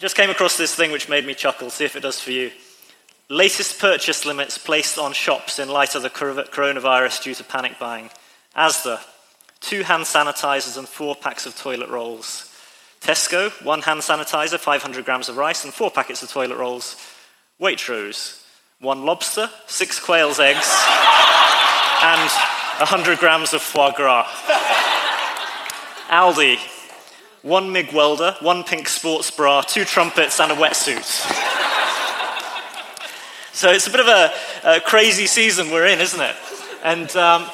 just came across this thing which made me chuckle. See if it does for you. Latest purchase limits placed on shops in light of the coronavirus due to panic buying. Asda, two hand sanitizers and four packs of toilet rolls. Tesco, one hand sanitizer, 500 grams of rice, and four packets of toilet rolls. Waitrose, one lobster, six quail's eggs, and 100 grams of foie gras. Aldi, one MIG welder, one pink sports bra, two trumpets, and a wetsuit. so it's a bit of a, a, crazy season we're in, isn't it? And, um,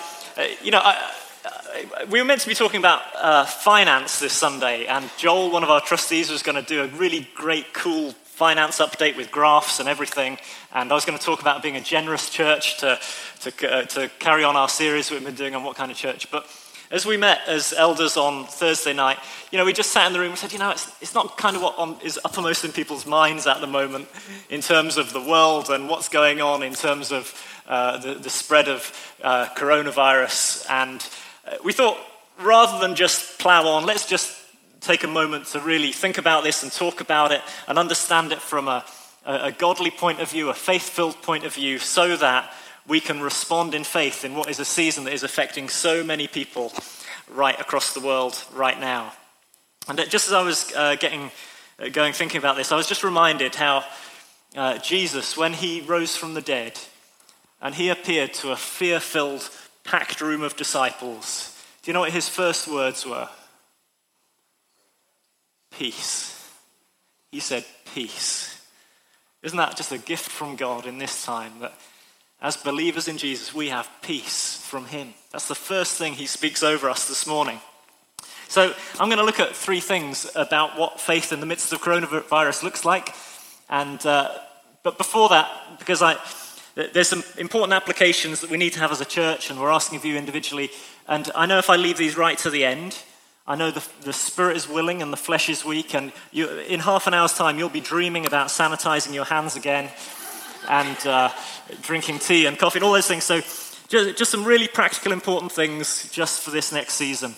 you know, I, we were meant to be talking about uh, finance this Sunday, and Joel, one of our trustees, was going to do a really great, cool finance update with graphs and everything. And I was going to talk about being a generous church to, to, uh, to carry on our series we've been doing on what kind of church. But as we met as elders on Thursday night, you know, we just sat in the room and said, you know, it's, it's not kind of what on, is uppermost in people's minds at the moment in terms of the world and what's going on in terms of uh, the, the, spread of uh, coronavirus. And uh, we thought, rather than just plow on, let's just take a moment to really think about this and talk about it and understand it from a, a godly point of view, a faith filled point of view, so that we can respond in faith in what is a season that is affecting so many people right across the world right now. And just as I was uh, getting uh, going thinking about this, I was just reminded how uh, Jesus, when he rose from the dead and he appeared to a fear filled, packed room of disciples, do you know what his first words were? Peace. He said, Peace. Isn't that just a gift from God in this time that as believers in Jesus, we have peace from Him. That's the first thing He speaks over us this morning. So, I'm going to look at three things about what faith in the midst of coronavirus looks like. And, uh, but before that, because I, there's some important applications that we need to have as a church, and we're asking of you individually. And I know if I leave these right to the end, I know the, the spirit is willing and the flesh is weak, and you, in half an hour's time, you'll be dreaming about sanitizing your hands again and uh, drinking tea and coffee and all those things. So, just, just some really practical, important things just for this next season.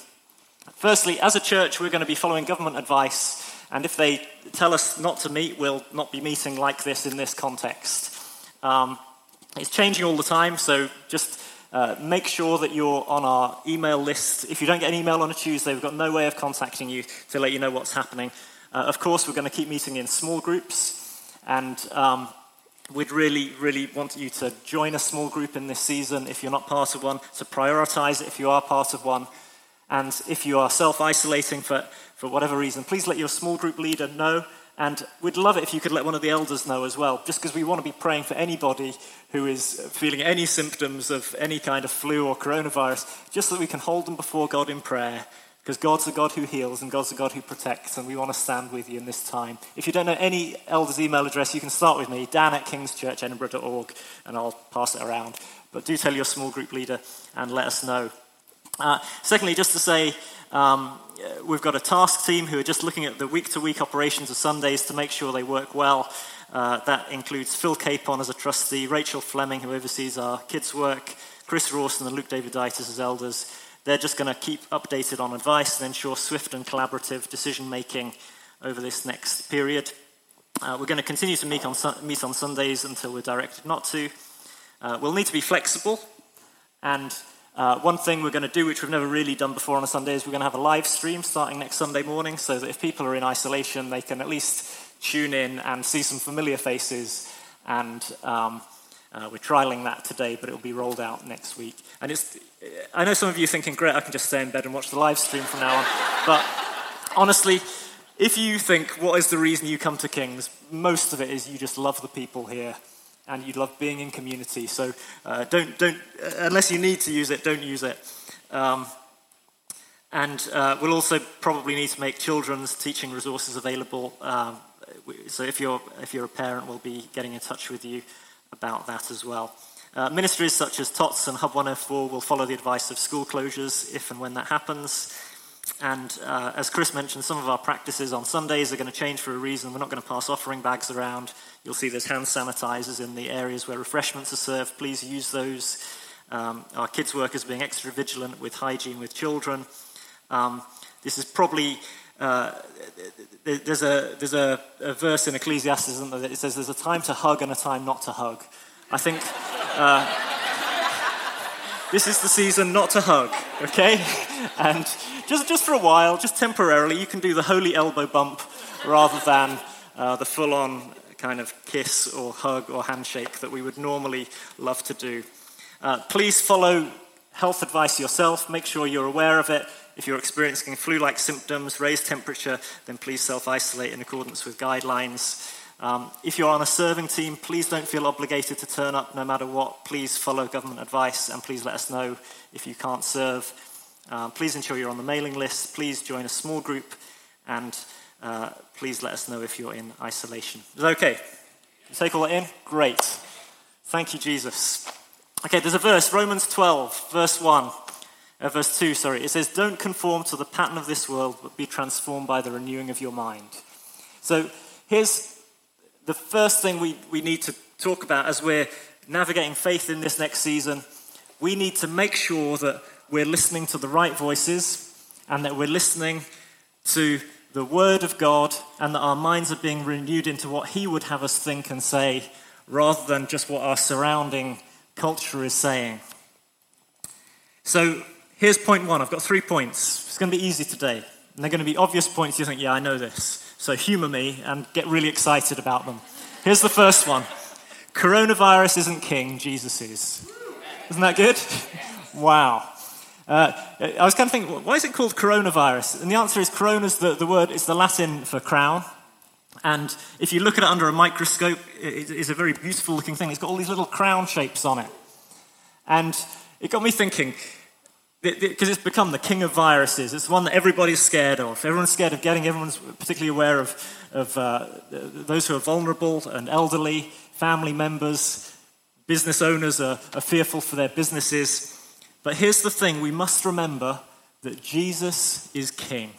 Firstly, as a church, we're going to be following government advice, and if they tell us not to meet, we'll not be meeting like this in this context. Um, it's changing all the time, so just uh, make sure that you're on our email list. If you don't get an email on a Tuesday, we've got no way of contacting you to let you know what's happening. Uh, of course, we're going to keep meeting in small groups, and um, We'd really, really want you to join a small group in this season if you're not part of one, to prioritize it if you are part of one. And if you are self isolating for, for whatever reason, please let your small group leader know. And we'd love it if you could let one of the elders know as well, just because we want to be praying for anybody who is feeling any symptoms of any kind of flu or coronavirus, just so that we can hold them before God in prayer because God's a God who heals and God's a God who protects, and we want to stand with you in this time. If you don't know any elder's email address, you can start with me, dan at kingschurchedinburgh.org, and I'll pass it around. But do tell your small group leader and let us know. Uh, secondly, just to say, um, we've got a task team who are just looking at the week to week operations of Sundays to make sure they work well. Uh, that includes Phil Capon as a trustee, Rachel Fleming, who oversees our kids' work, Chris Rawson and Luke Daviditis as elders. They're just going to keep updated on advice and ensure swift and collaborative decision making over this next period. Uh, we're going to continue to meet on, meet on Sundays until we're directed not to. Uh, we'll need to be flexible. And uh, one thing we're going to do, which we've never really done before on a Sunday, is we're going to have a live stream starting next Sunday morning so that if people are in isolation, they can at least tune in and see some familiar faces and um, uh, we're trialing that today, but it'll be rolled out next week. And it's, I know some of you are thinking, great, I can just stay in bed and watch the live stream from now on. but honestly, if you think, what is the reason you come to Kings? Most of it is you just love the people here and you love being in community. So uh, don't, don't, uh, unless you need to use it, don't use it. Um, and uh, we'll also probably need to make children's teaching resources available. Um, so if you're, if you're a parent, we'll be getting in touch with you about that as well. Uh, ministries such as TOTS and Hub 104 will follow the advice of school closures if and when that happens. And uh, as Chris mentioned, some of our practices on Sundays are going to change for a reason. We're not going to pass offering bags around. You'll see there's hand sanitizers in the areas where refreshments are served. Please use those. Um, our kids' workers being extra vigilant with hygiene with children. Um, this is probably uh, there's, a, there's a, a, verse in Ecclesiastes there, that says there's a time to hug and a time not to hug. I think uh, this is the season not to hug, okay? And just, just for a while, just temporarily, you can do the holy elbow bump rather than uh, the full on kind of kiss or hug or handshake that we would normally love to do. Uh, please follow health advice yourself. Make sure you're aware of it. If you're experiencing flu like symptoms, raised temperature, then please self isolate in accordance with guidelines. Um, if you're on a serving team, please don't feel obligated to turn up no matter what. Please follow government advice and please let us know if you can't serve. Um, please ensure you're on the mailing list. Please join a small group and uh, please let us know if you're in isolation. Is that okay? You take all that in? Great. Thank you, Jesus. Okay, there's a verse, Romans 12, verse 1. Uh, verse 2, sorry. It says, Don't conform to the pattern of this world, but be transformed by the renewing of your mind. So here's the first thing we, we need to talk about as we're navigating faith in this next season. We need to make sure that we're listening to the right voices and that we're listening to the Word of God and that our minds are being renewed into what He would have us think and say rather than just what our surrounding culture is saying. So here's point one. I've got three points. It's going to be easy today. And they're going to be obvious points you think, yeah, I know this. So humor me and get really excited about them. Here's the first one Coronavirus isn't king, Jesus is. Isn't that good? wow. Uh, I was kind of thinking, why is it called coronavirus? And the answer is corona's the, the word, it's the Latin for crown. And if you look at it under a microscope, it is a very beautiful looking thing. It's got all these little crown shapes on it. And it got me thinking, because it's become the king of viruses. It's one that everybody's scared of. Everyone's scared of getting, everyone's particularly aware of, of uh, those who are vulnerable and elderly, family members, business owners are, are fearful for their businesses. But here's the thing we must remember that Jesus is king.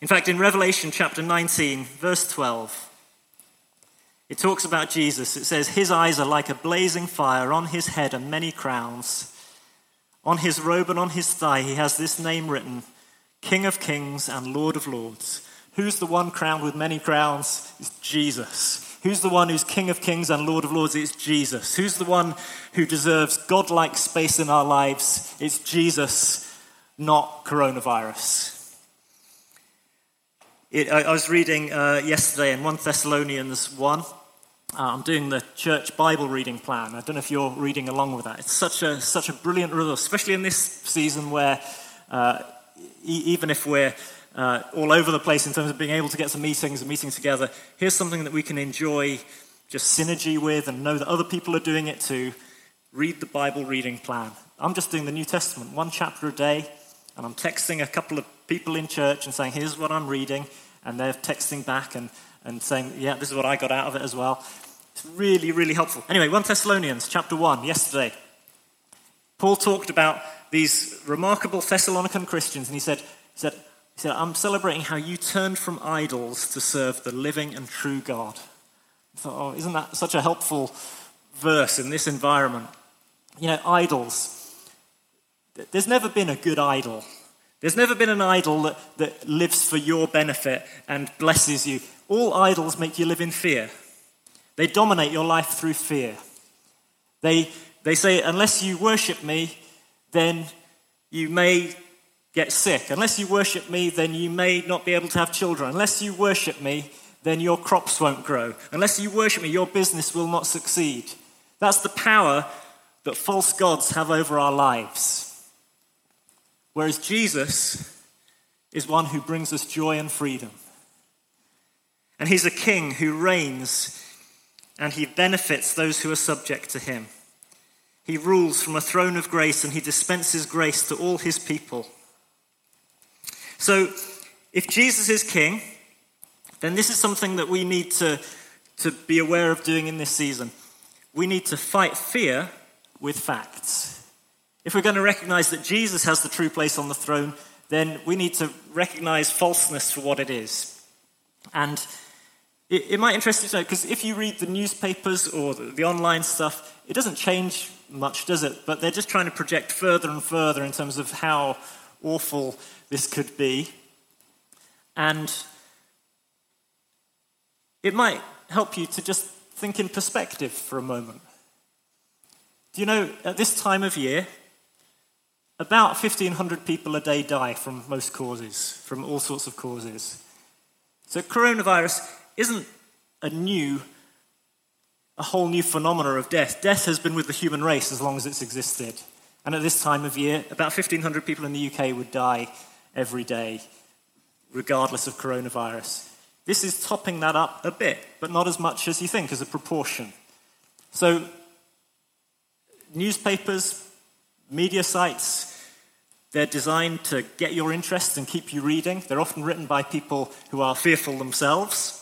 In fact, in Revelation chapter 19, verse 12, it talks about Jesus. It says, His eyes are like a blazing fire, on his head are many crowns. On his robe and on his thigh, he has this name written King of Kings and Lord of Lords. Who's the one crowned with many crowns? It's Jesus. Who's the one who's King of Kings and Lord of Lords? It's Jesus. Who's the one who deserves godlike space in our lives? It's Jesus, not coronavirus. It, I, I, was reading uh, yesterday in 1 Thessalonians 1. Uh, I'm doing the church Bible reading plan. I don't know if you're reading along with that. It's such a, such a brilliant resource, especially in this season where uh, e- even if we're uh, all over the place in terms of being able to get some meetings and meeting together. Here's something that we can enjoy just synergy with and know that other people are doing it too. Read the Bible reading plan. I'm just doing the New Testament, one chapter a day, and I'm texting a couple of people in church and saying, Here's what I'm reading. And they're texting back and, and saying, Yeah, this is what I got out of it as well. It's really, really helpful. Anyway, 1 Thessalonians chapter 1, yesterday. Paul talked about these remarkable Thessalonican Christians, and he said, he said he said, I'm celebrating how you turned from idols to serve the living and true God. I thought, oh, isn't that such a helpful verse in this environment? You know, idols. There's never been a good idol. There's never been an idol that, that lives for your benefit and blesses you. All idols make you live in fear. They dominate your life through fear. They, they say, unless you worship me, then you may get sick. Unless you worship me, then you may not be able to have children. Unless you worship me, then your crops won't grow. Unless you worship me, your business will not succeed. That's the power that false gods have over our lives. Whereas Jesus is one who brings us joy and freedom. And he's a king who reigns and he benefits those who are subject to him. He rules from a throne of grace and he dispenses grace to all his people. So, if Jesus is king, then this is something that we need to, to be aware of doing in this season. We need to fight fear with facts. If we're going to recognize that Jesus has the true place on the throne, then we need to recognize falseness for what it is. And it, it might interest you to know, because if you read the newspapers or the, the online stuff, it doesn't change much, does it? But they're just trying to project further and further in terms of how awful this could be. And it might help you to just think in perspective for a moment. Do you know, at this time of year, about 1,500 people a day die from most causes, from all sorts of causes. So coronavirus isn't a new, a whole new phenomena of death. Death has been with the human race as long as it's existed. And at this time of year, about 1,500 people in the UK would die every day, regardless of coronavirus. This is topping that up a bit, but not as much as you think as a proportion. So, newspapers, media sites, they're designed to get your interest and keep you reading. They're often written by people who are fearful themselves.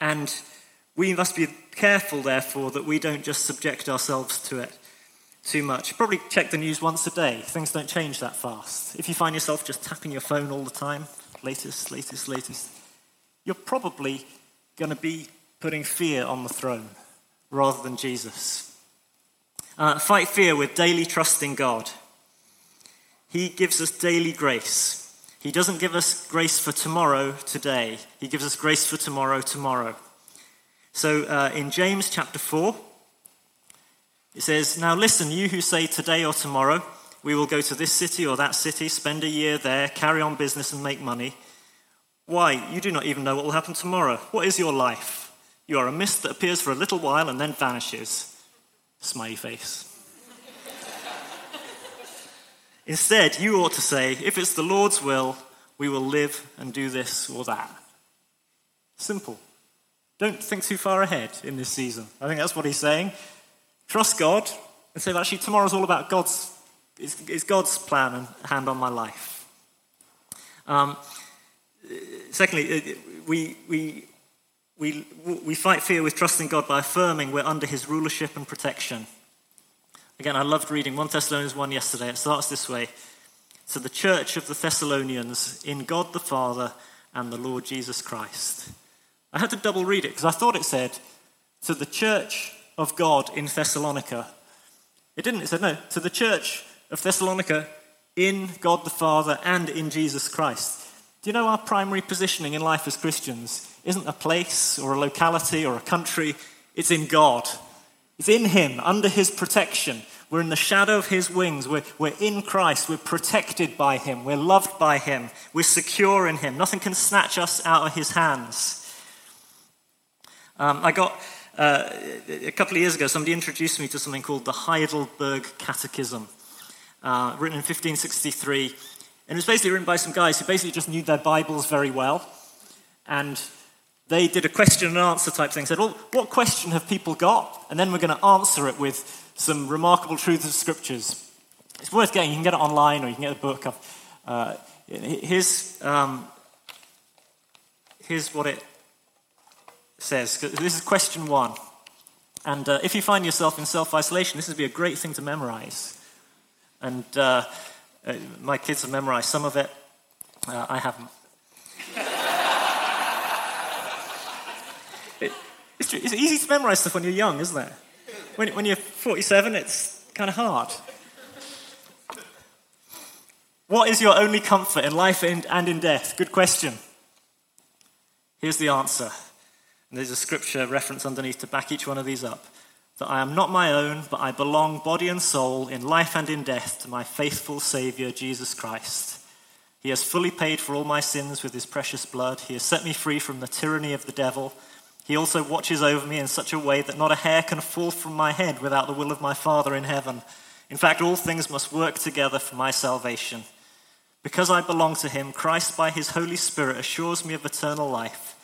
And we must be careful, therefore, that we don't just subject ourselves to it too much. Probably check the news once a day. Things don't change that fast. If you find yourself just tapping your phone all the time, latest, latest, latest, you're probably going to be putting fear on the throne rather than Jesus. Uh, fight fear with daily trust in God. He gives us daily grace. He doesn't give us grace for tomorrow today, He gives us grace for tomorrow tomorrow. So uh, in James chapter 4, it says, Now listen, you who say today or tomorrow, we will go to this city or that city, spend a year there, carry on business, and make money. Why? You do not even know what will happen tomorrow. What is your life? You are a mist that appears for a little while and then vanishes. Smiley face. Instead, you ought to say, if it's the Lord's will, we will live and do this or that. Simple. Don't think too far ahead in this season. I think that's what he's saying. Trust God and say, actually, tomorrow's all about God's, it's, it's God's plan and hand on my life. Um, secondly, we, we, we, we fight fear with trusting God by affirming we're under his rulership and protection. Again, I loved reading 1 Thessalonians 1 yesterday. It starts this way To the church of the Thessalonians, in God the Father and the Lord Jesus Christ. I had to double read it because I thought it said, To the church of God in Thessalonica. It didn't. It said, No, to the church of Thessalonica in God the Father and in Jesus Christ. Do you know our primary positioning in life as Christians isn't a place or a locality or a country, it's in God. It's in Him, under His protection. We're in the shadow of His wings. We're, we're in Christ. We're protected by Him. We're loved by Him. We're secure in Him. Nothing can snatch us out of His hands. Um, I got, uh, a couple of years ago, somebody introduced me to something called the Heidelberg Catechism, uh, written in 1563. And it was basically written by some guys who basically just knew their Bibles very well. And they did a question and answer type thing. Said, well, what question have people got? And then we're going to answer it with some remarkable truths of scriptures. It's worth getting. You can get it online or you can get a book. Uh, here's, um, here's what it says. This is question one. And uh, if you find yourself in self isolation, this would be a great thing to memorize. And uh, uh my kids have memorized some of it. Uh, I haven't. It's, it's easy to memorize stuff when you're young, isn't it? When, when you're 47, it's kind of hard. What is your only comfort in life and in death? Good question. Here's the answer. And there's a scripture reference underneath to back each one of these up. That I am not my own, but I belong body and soul in life and in death to my faithful Savior, Jesus Christ. He has fully paid for all my sins with his precious blood. He has set me free from the tyranny of the devil he also watches over me in such a way that not a hair can fall from my head without the will of my Father in heaven. In fact, all things must work together for my salvation. Because I belong to him, Christ by his Holy Spirit assures me of eternal life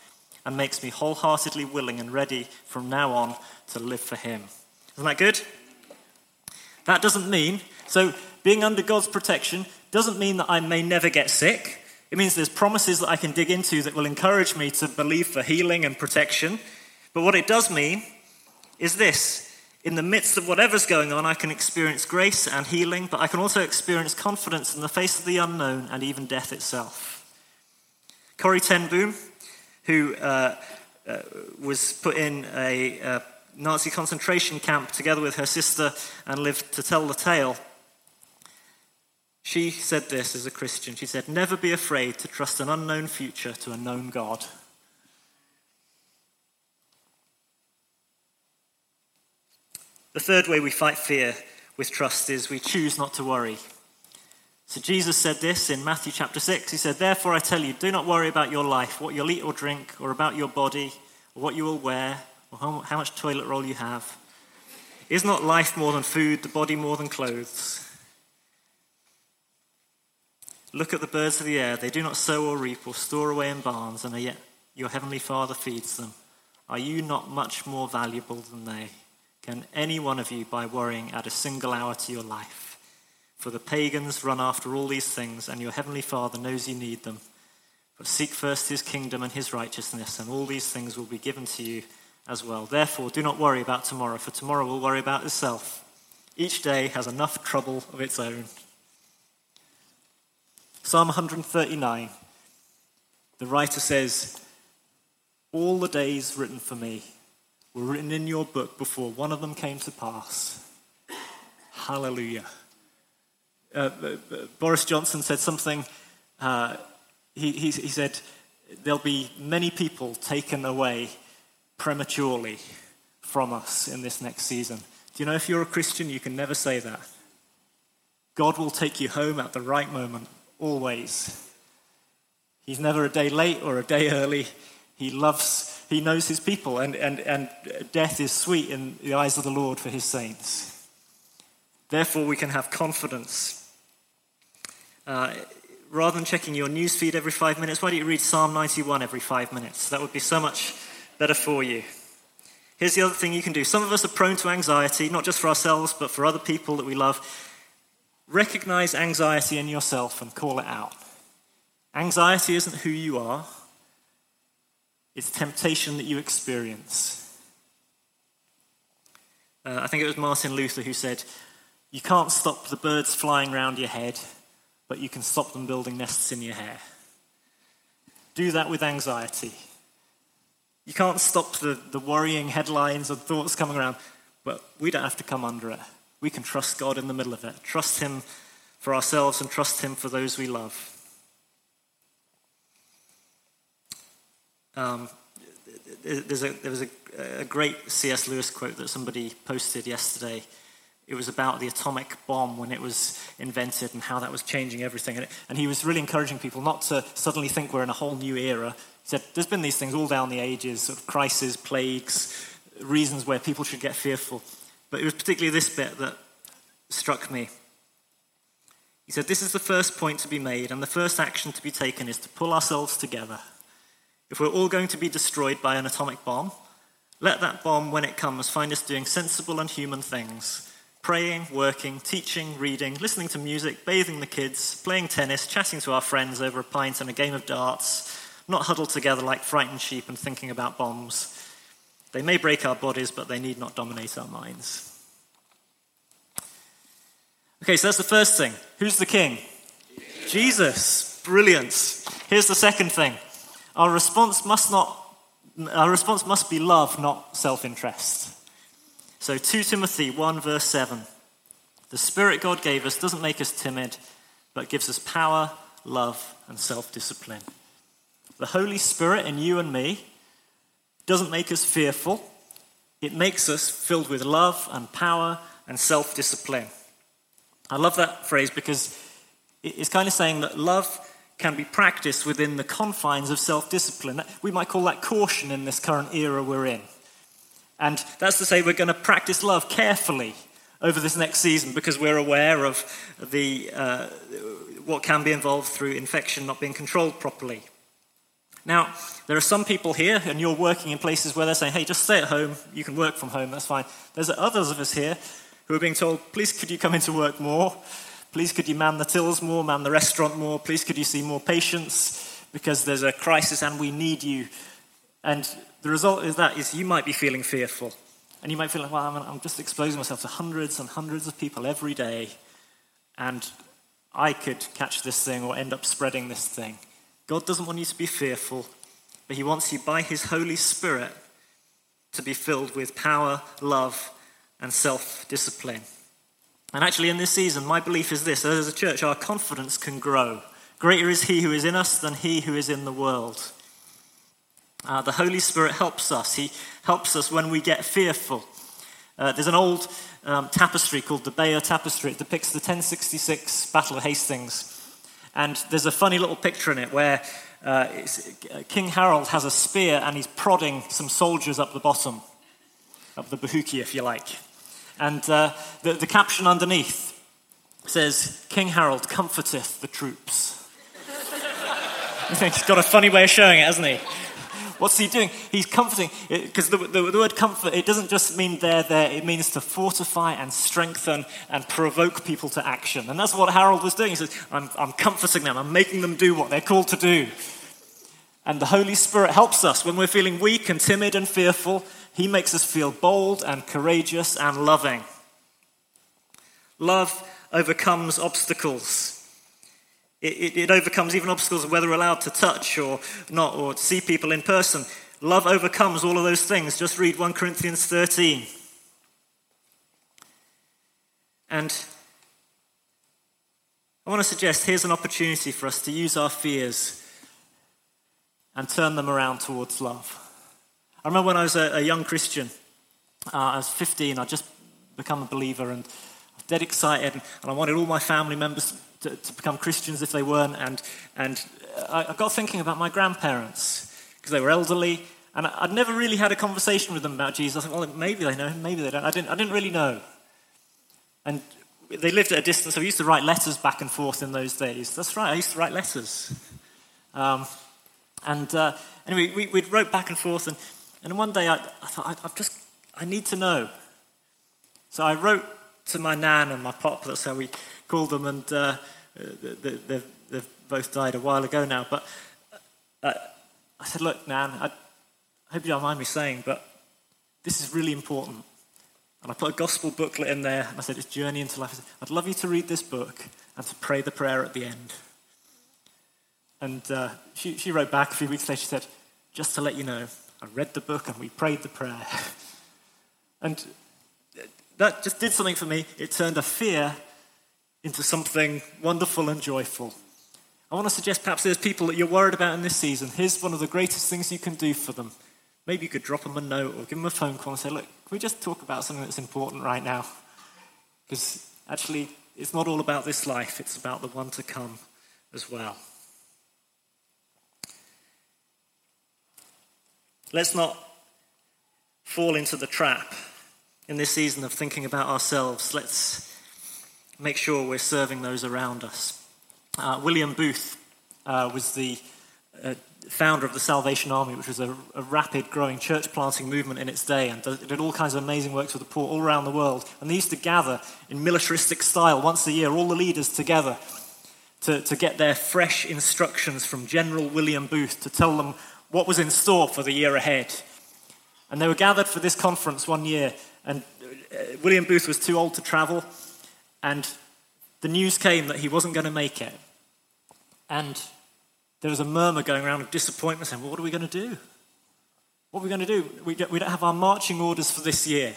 and makes me wholeheartedly willing and ready from now on to live for him. Isn't that good? That doesn't mean, so being under God's protection doesn't mean that I may never get sick it means there's promises that I can dig into that will encourage me to believe for healing and protection. But what it does mean is this in the midst of whatever's going on, I can experience grace and healing, but I can also experience confidence in the face of the unknown and even death itself. Corrie ten Boom, who uh, uh, was put in a uh, Nazi concentration camp together with her sister and lived to tell the tale, She said this as a Christian. She said, Never be afraid to trust an unknown future to a known God. The third way we fight fear with trust is we choose not to worry. So Jesus said this in Matthew chapter 6. He said, Therefore I tell you, do not worry about your life, what you'll eat or drink, or about your body, or what you will wear, or how much toilet roll you have. Is not life more than food, the body more than clothes? Look at the birds of the air. They do not sow or reap or store away in barns, and yet your heavenly Father feeds them. Are you not much more valuable than they? Can any one of you, by worrying, add a single hour to your life? For the pagans run after all these things, and your heavenly Father knows you need them. But seek first his kingdom and his righteousness, and all these things will be given to you as well. Therefore, do not worry about tomorrow, for tomorrow will worry about itself. Each day has enough trouble of its own. Psalm 139, the writer says, All the days written for me were written in your book before one of them came to pass. Hallelujah. Uh, Boris Johnson said something, uh, he, he, he said, There'll be many people taken away prematurely from us in this next season. Do you know if you're a Christian, you can never say that? God will take you home at the right moment, always. He's never a day late or a day early. He loves, he knows his people, and, and, and death is sweet in the eyes of the Lord for his saints. Therefore, we can have confidence. Uh, rather than checking your news feed every five minutes, why don't you read Psalm 91 every five minutes? That would be so much better for you. Here's the other thing you can do. Some of us are prone to anxiety, not just for ourselves, but for other people that we love. Recognize anxiety in yourself and call it out. Anxiety isn't who you are, it's temptation that you experience. Uh, I think it was Martin Luther who said, You can't stop the birds flying around your head, but you can stop them building nests in your hair. Do that with anxiety. You can't stop the, the worrying headlines and thoughts coming around, but we don't have to come under it. We can trust God in the middle of it, trust Him for ourselves and trust Him for those we love. Um, there's a, there was a, a great C.S. Lewis quote that somebody posted yesterday. It was about the atomic bomb when it was invented and how that was changing everything. And, it, and he was really encouraging people not to suddenly think we're in a whole new era, he said, There's been these things all down the ages, sort of crises, plagues, reasons where people should get fearful. But it was particularly this bit that struck me. He said, This is the first point to be made, and the first action to be taken is to pull ourselves together. If we're all going to be destroyed by an atomic bomb, let that bomb, when it comes, find us doing sensible and human things praying, working, teaching, reading, listening to music, bathing the kids, playing tennis, chatting to our friends over a pint and a game of darts not huddled together like frightened sheep and thinking about bombs. They may break our bodies, but they need not dominate our minds. Okay, so that's the first thing. Who's the king? Jesus. Brilliant. Here's the second thing. Our response must not our response must be love, not self-interest. So 2 Timothy 1 verse 7. The spirit God gave us doesn't make us timid, but gives us power, love, and self-discipline. The Holy Spirit in you and me doesn't make us fearful, it makes us filled with love and power and self discipline. I love that phrase because it's kind of saying that love can be practiced within the confines of self discipline. We might call that caution in this current era we're in. And that's to say, we're going to practice love carefully over this next season because we're aware of the, uh, what can be involved through infection not being controlled properly. Now, there are some people here, and you're working in places where they're saying, hey, just stay at home, you can work from home, that's fine. There's others of us here who are being told, please could you come into work more? Please could you man the tills more, man the restaurant more? Please could you see more patients? Because there's a crisis and we need you. And the result of that is you might be feeling fearful. And you might feel like, well, I'm just exposing myself to hundreds and hundreds of people every day. And I could catch this thing or end up spreading this thing. God doesn't want you to be fearful, but He wants you by His Holy Spirit to be filled with power, love, and self discipline. And actually, in this season, my belief is this as a church, our confidence can grow. Greater is He who is in us than He who is in the world. Uh, the Holy Spirit helps us. He helps us when we get fearful. Uh, there's an old um, tapestry called the Bayeux Tapestry. It depicts the 1066 Battle of Hastings. And there's a funny little picture in it where uh, King Harold has a spear and he's prodding some soldiers up the bottom, up the Bohuki, if you like. And uh, the, the caption underneath says, King Harold comforteth the troops. He's got a funny way of showing it, hasn't he? What's he doing? He's comforting. Because the, the, the, word comfort, it doesn't just mean they're there, it means to fortify and strengthen and provoke people to action. And that's what Harold was doing. He says, I'm, I'm comforting them, I'm making them do what they're called to do. And the Holy Spirit helps us when we're feeling weak and timid and fearful. He makes us feel bold and courageous and loving. Love overcomes obstacles. It, it, it overcomes even obstacles of whether allowed to touch or not, or to see people in person. Love overcomes all of those things. Just read 1 Corinthians 13. And I want to suggest here's an opportunity for us to use our fears and turn them around towards love. I remember when I was a, a young Christian, uh, I was 15, I'd just become a believer and dead excited, and I wanted all my family members to, to become Christians if they weren't. And, and I, I got thinking about my grandparents because they were elderly. And I, would never really had a conversation with them about Jesus. I thought, well, maybe they know, maybe they don't. I didn't, I didn't really know. And they lived at a distance. So I used to write letters back and forth in those days. That's right, I used to write letters. Um, and uh, anyway, we, we wrote back and forth. And, and one day I, I thought, I, I've just, I need to know. So I wrote to my nan and my pop, that's how we called them, and uh, they've, they've, both died a while ago now. But uh, I said, Look, Nan, I hope you don't mind me saying, but this is really important. And I put a gospel booklet in there, and I said, It's Journey into Life. Said, I'd love you to read this book and to pray the prayer at the end. And uh, she, she wrote back a few weeks later, she said, Just to let you know, I read the book and we prayed the prayer. and that just did something for me. It turned a fear into something wonderful and joyful. I want to suggest perhaps there's people that you're worried about in this season. Here's one of the greatest things you can do for them. Maybe you could drop them a note or give them a phone call and say, Look, can we just talk about something that's important right now? Because actually, it's not all about this life, it's about the one to come as well. Let's not fall into the trap in this season of thinking about ourselves. Let's make sure we're serving those around us. Uh, William Booth uh, was the uh, founder of the Salvation Army, which was a, a, rapid growing church planting movement in its day, and did all kinds of amazing works for the poor all around the world. And they used to gather in militaristic style once a year, all the leaders together, to, to get their fresh instructions from General William Booth to tell them what was in store for the year ahead. And they were gathered for this conference one year, and uh, William Booth was too old to travel. And the news came that he wasn't going to make it. And there was a murmur going around of disappointment saying, well, what are we going to do? What are we going to do? We don't have our marching orders for this year.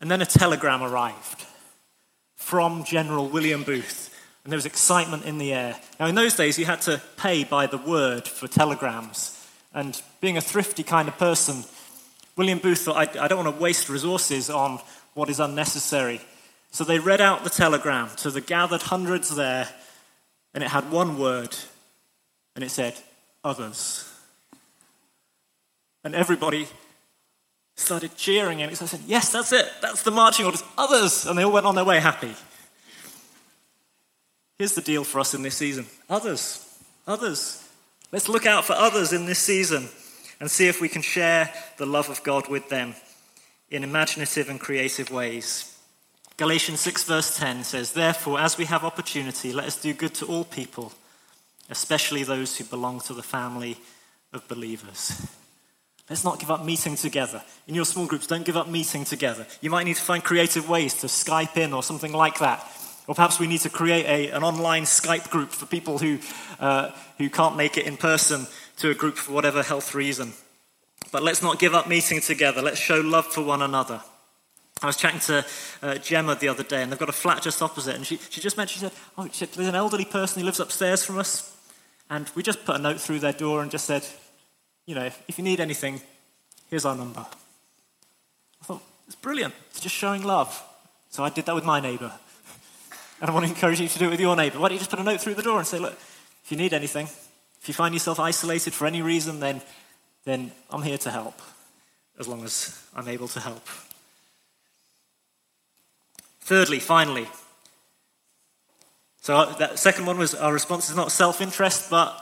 And then a telegram arrived from General William Booth. And there was excitement in the air. Now, in those days, you had to pay by the word for telegrams. And being a thrifty kind of person, William Booth thought, I, I don't want to waste resources on what is unnecessary. So they read out the telegram to the gathered hundreds there, and it had one word, and it said, Others. And everybody started cheering, and I said, Yes, that's it. That's the marching orders. Others. And they all went on their way happy. Here's the deal for us in this season others. Others. Let's look out for others in this season and see if we can share the love of God with them in imaginative and creative ways. Galatians 6, verse 10 says, Therefore, as we have opportunity, let us do good to all people, especially those who belong to the family of believers. Let's not give up meeting together. In your small groups, don't give up meeting together. You might need to find creative ways to Skype in or something like that. Or perhaps we need to create a, an online Skype group for people who, uh, who can't make it in person to a group for whatever health reason. But let's not give up meeting together. Let's show love for one another. I was chatting to uh, Gemma the other day, and they've got a flat just opposite, and she, she just mentioned, she said, oh, there's an elderly person who lives upstairs from us, and we just put a note through their door and just said, you know, if you need anything, here's our number. I thought, it's brilliant. It's just showing love. So I did that with my neighbour. And I want to encourage you to do it with your neighbour. Why don't you just put a note through the door and say, look, if you need anything, if you find yourself isolated for any reason, then, then I'm here to help, as long as I'm able to help. Thirdly, finally, so that second one was our response is not self interest, but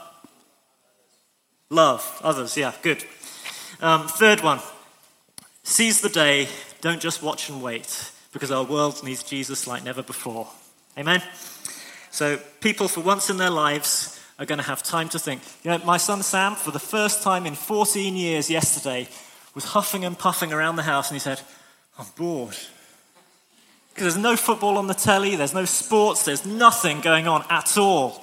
love. Others, yeah, good. Um, third one, seize the day, don't just watch and wait, because our world needs Jesus like never before. Amen? So, people for once in their lives are going to have time to think. You know, my son Sam, for the first time in 14 years yesterday, was huffing and puffing around the house and he said, I'm bored. Because there's no football on the telly, there's no sports, there's nothing going on at all.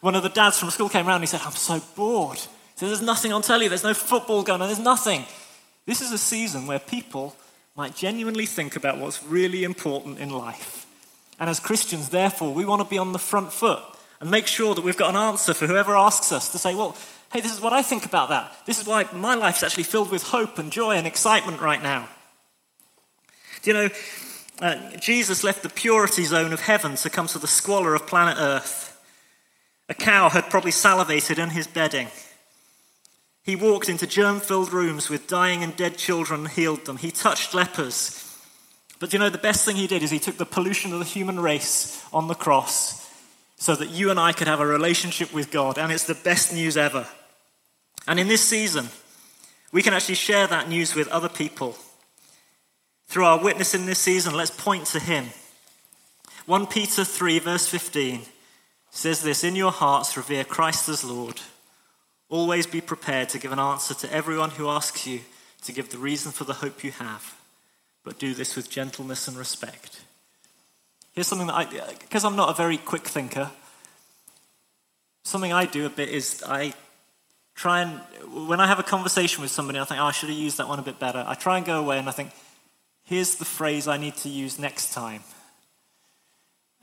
One of the dads from school came around and he said, I'm so bored. He said, There's nothing on telly, there's no football going on, there's nothing. This is a season where people might genuinely think about what's really important in life. And as Christians, therefore, we want to be on the front foot and make sure that we've got an answer for whoever asks us to say, well, hey, this is what I think about that. This is why my life's actually filled with hope and joy and excitement right now. Do you know, uh, Jesus left the purity zone of heaven to come to the squalor of planet Earth. A cow had probably salivated in his bedding. He walked into germ filled rooms with dying and dead children and healed them. He touched lepers. But you know, the best thing he did is he took the pollution of the human race on the cross so that you and I could have a relationship with God. And it's the best news ever. And in this season, we can actually share that news with other people. Through our witness in this season, let's point to him. 1 Peter 3, verse 15 says this In your hearts, revere Christ as Lord. Always be prepared to give an answer to everyone who asks you to give the reason for the hope you have, but do this with gentleness and respect. Here's something that I, because I'm not a very quick thinker, something I do a bit is I try and, when I have a conversation with somebody, I think, oh, I should have used that one a bit better. I try and go away and I think, here's the phrase I need to use next time.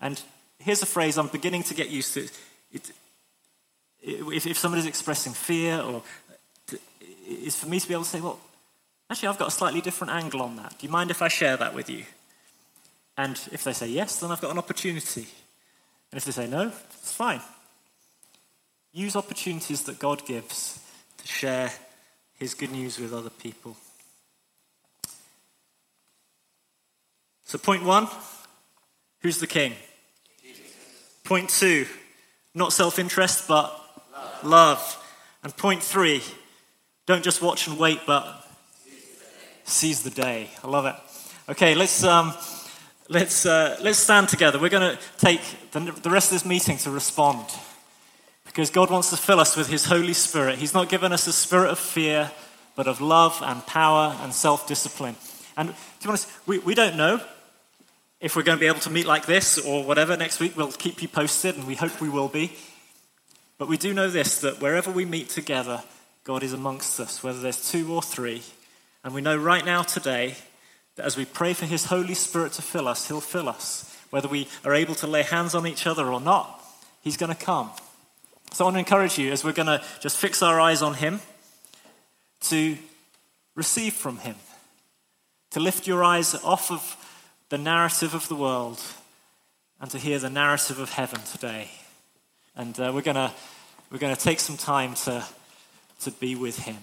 And here's a phrase I'm beginning to get used to. It, if, if somebody's expressing fear, or is for me to be able to say, well, actually, I've got a slightly different angle on that. Do you mind if I share that with you? And if they say yes, then I've got an opportunity. And if they say no, it's fine. Use opportunities that God gives to share his good news with other people. So, point one who's the king? Jesus. Point two, not self interest, but love. love. And point three, don't just watch and wait, but seize the day. I love it. Okay, let's, um, let's, uh, let's stand together. We're going to take the, the rest of this meeting to respond because God wants to fill us with His Holy Spirit. He's not given us a spirit of fear, but of love and power and self discipline. And to be honest, we, we don't know if we're going to be able to meet like this or whatever next week, we'll keep you posted, and we hope we will be. But we do know this that wherever we meet together, God is amongst us, whether there's two or three. And we know right now, today, that as we pray for His Holy Spirit to fill us, He'll fill us. Whether we are able to lay hands on each other or not, He's going to come. So I want to encourage you, as we're going to just fix our eyes on Him, to receive from Him, to lift your eyes off of the narrative of the world and to hear the narrative of heaven today. And uh, we're going to we're going to take some time to, to be with him.